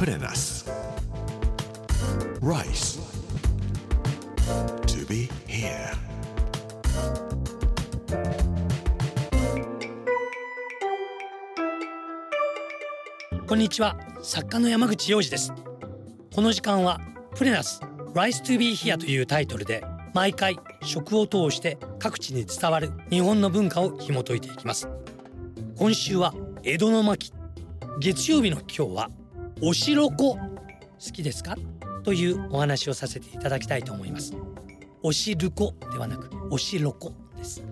プレナス Rice. To be here. こんにちは作家の山口洋二ですこの時間はプレナス Rise to be here というタイトルで毎回食を通して各地に伝わる日本の文化を紐解いていきます今週は江戸の巻月曜日の今日はおしろこ好きですか？というお話をさせていただきたいと思います。おしるこではなくおしろこです。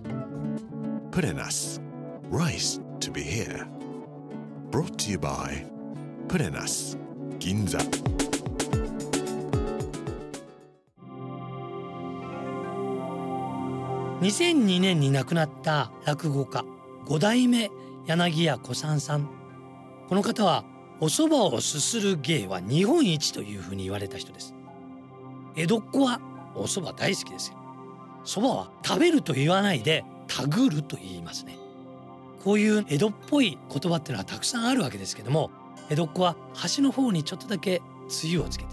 プレナス Rice to be here. Brought to you by プレナス銀座2002年に亡くなった落語家五代目柳家小さんさん。この方はお蕎麦をすする芸は日本一というふうに言われた人です。江戸っ子はお蕎麦大好きですよ。蕎麦は食べると言わないでたぐると言いますね。こういう江戸っぽい言葉っていうのはたくさんあるわけですけども江戸っ子は端の方にちょっとだけつゆをつけて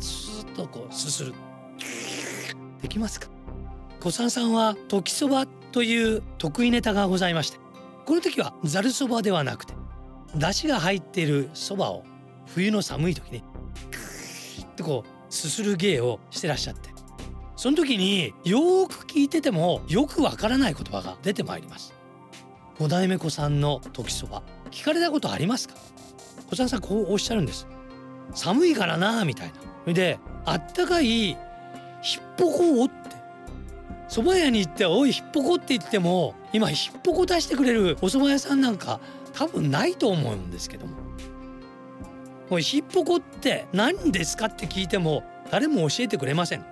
スーッとこうすする。できますか？小さんさんは時そばという得意ネタがございましてこの時はざるそばではなくて出汁が入っているそばを冬の寒い時にクーッとこうすする芸をしてらっしゃって。その時によく聞いててもよくわからない言葉が出てまいります。五代目子さんの時そば聞かれたことありますか？小さんさんこうおっしゃるんです。寒いからなみたいな。それであったかいひっぽこをって。蕎麦屋に行って「おいひっぽこ」って言っても今ひっぽこ出してくれるお蕎麦屋さんなんか多分ないと思うんですけども。これひっぽこって何ですかって聞いても誰も教えてくれません。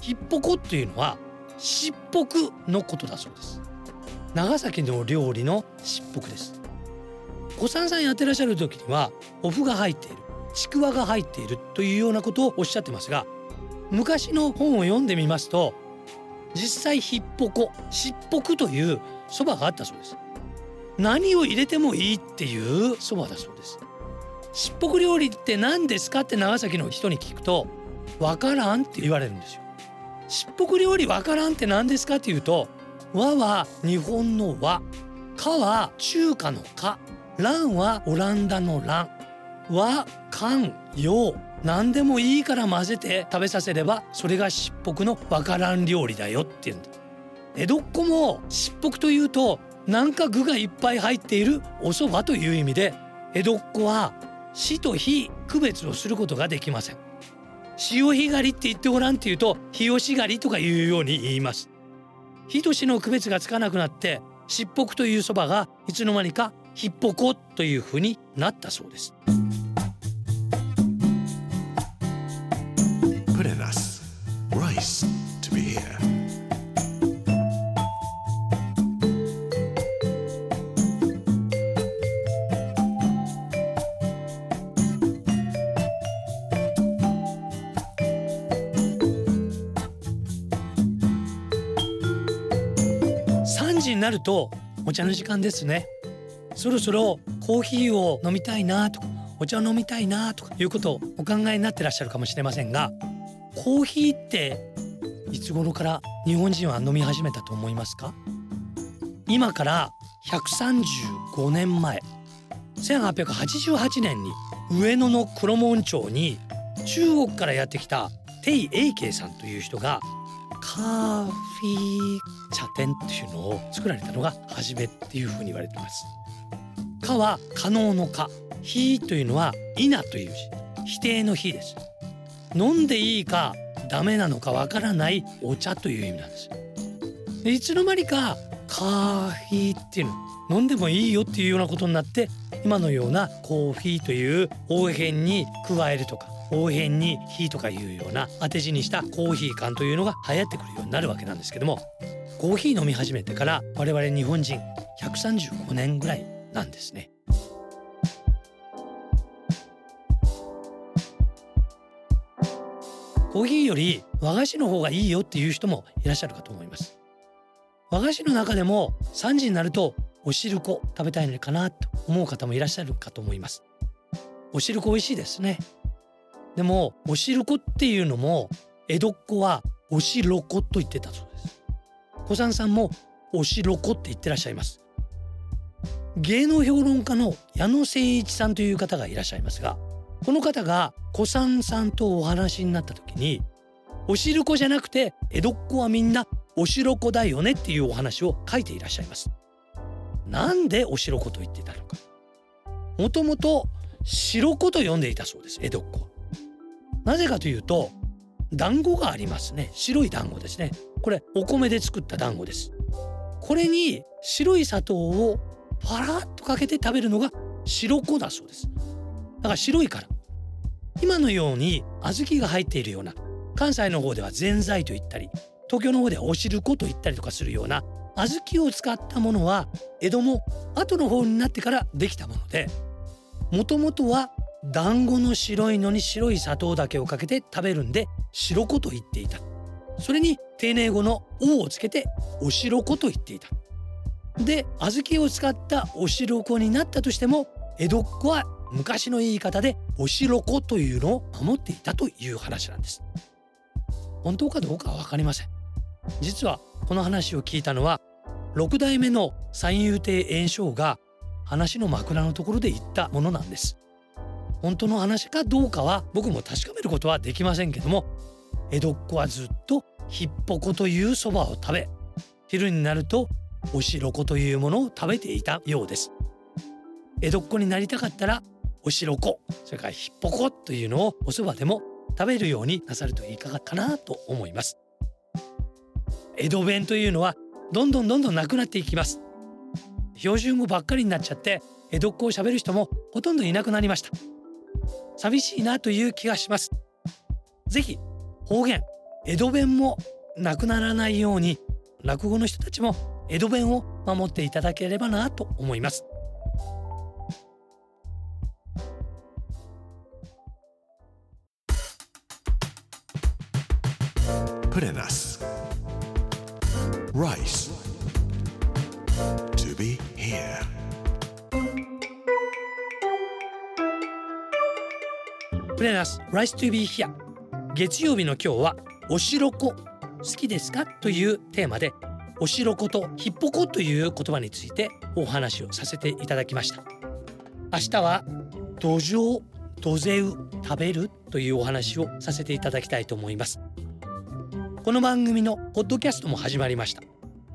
ひっぽこっていうのはしっぽくのことだそうです。長崎の料理のしっぽくです。小さんさんやってらっしゃる時にはお麩が入っているちくわが入っているというようなことをおっしゃってますが昔の本を読んでみますと実際ひっぽこしっぽくというそばがあったそうです。何を入れてもいいっていう？そばだそうです。しっぽく料理って何ですかって長崎の人に聞くとわからんって言われるんですよ。しっぽく料理わからんって何ですかっていうと和は日本の和かは中華のか蘭はオランダの蘭和漢洋何でもいいから混ぜて食べさせればそれがしっぽくのわからん料理だよっていうんだ。江戸っ子もしっぽくというとなんか具がいっぱい入っているお蕎麦という意味で江戸っ子は死と非区別をすることができません。潮干狩りって言ってごらんっていうと日吉狩りとかいうように言います。火と死の区別がつかなくなってしっぽくというそばがいつの間にかひっぽこというふうになったそうです。時になるとお茶の時間ですね。そろそろコーヒーを飲みたいなとかお茶を飲みたいなとかいうことをお考えになってらっしゃるかもしれませんがコーヒーっていつ頃から日本人は飲み始めたと思いますか？今から135年前1888年に上野の黒門町に中国からやってきた鄭英慶さんという人がカーフィー茶店っていうのを作られたのが初めっていうふうに言われてます。かは可能のか、ひというのは稲という字、否定の否です。飲んでいいかダメなのかわからないお茶という意味なんです。でいつの間にかカーフィーっていうの飲んでもいいよっていうようなことになって今のようなコーヒーという応変に加えるとか応変に「火」とかいうような当て字にしたコーヒー感というのが流行ってくるようになるわけなんですけどもコーヒー飲み始めてから我々日本人135年ぐらいなんですね。コーヒーより和菓子の方がいいよっていう人もいらっしゃるかと思います。和菓子の中でも3時になるとお汁粉食べたいのかなと思う方もいらっしゃるかと思います。おしるこ美味しいですねでもおしるこっていうのも江戸っ子はおしろこと言ってたそうです。小さんさんもおしろこって言ってらっしゃいます。芸能評論家の矢野誠一さんという方がいらっしゃいますがこの方が小さんさんとお話になった時におしるこじゃなくて江戸っ子はみんなおしろこだよねっていうお話を書いていらっしゃいます。なんでおしろこと言っていたのか。もともと白子と呼んでいたそうです江戸っ子なぜかというと団子がありますね。白い団子ですね。これお米で作った団子です。これに白い砂糖をパラッとかけて食べるのが白子だそうです。だから白いから。今のように小豆が入っているような関西の方ではぜんざいと言ったり東京の方ではお汁粉と言ったりとかするような小豆を使ったものは江戸も後の方になってからできたものでもともとは団子の白いのに白い砂糖だけをかけて食べるんで白子と言っていた。それに丁寧語の「お」をつけてお白子と言っていた。で小豆を使ったお白子になったとしても江戸っ子は昔の言い方でお白子というのを守っていたという話なんです。本当かどうかは分かりません。実はこの話を聞いたのは6代目の三遊亭圓生が話の枕のところで言ったものなんです。本当の話かどうかは僕も確かめることはできませんけども江戸っ子はずっとひっぽこというそばを食べ昼になるとおしろこというものを食べていたようです。江戸っ子になりたかったらおしろこそれからひっぽこというのをおそばでも食べるようになさるといかがかなと思います。江戸弁というのはどんどんどんどんなくなっていきます。標準語ばっかりになっちゃって江戸っ子を喋る人もほとんどいなくなりました。寂しいなという気がします。ぜひ方言江戸弁もなくならないように落語の人たちも江戸弁を守っていただければなと思います。プレナス。プレナス Rice to be here 月曜日の今日はおしろこ。好きですか？というテーマでおしろことひっぽこという言葉についてお話をさせていただきました。明日は土壌土ゼウ食べるというお話をさせていただきたいと思います。この番組のポッドキャストも始まりました。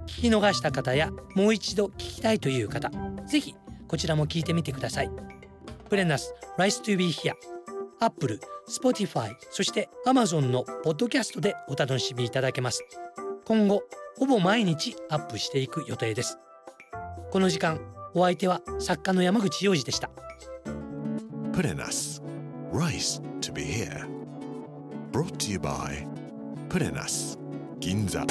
聞き逃した方やもう一度聞きたいという方ぜひこちらも聞いてみてください。プレナス Rice to be here Apple、Spotify そして Amazon のポッドキャストでお楽しみいただけます。今後ほぼ毎日アップしていく予定です。この時間お相手は作家の山口洋二でした。プレナス Rice to be here. Brought to you by プレナス銀座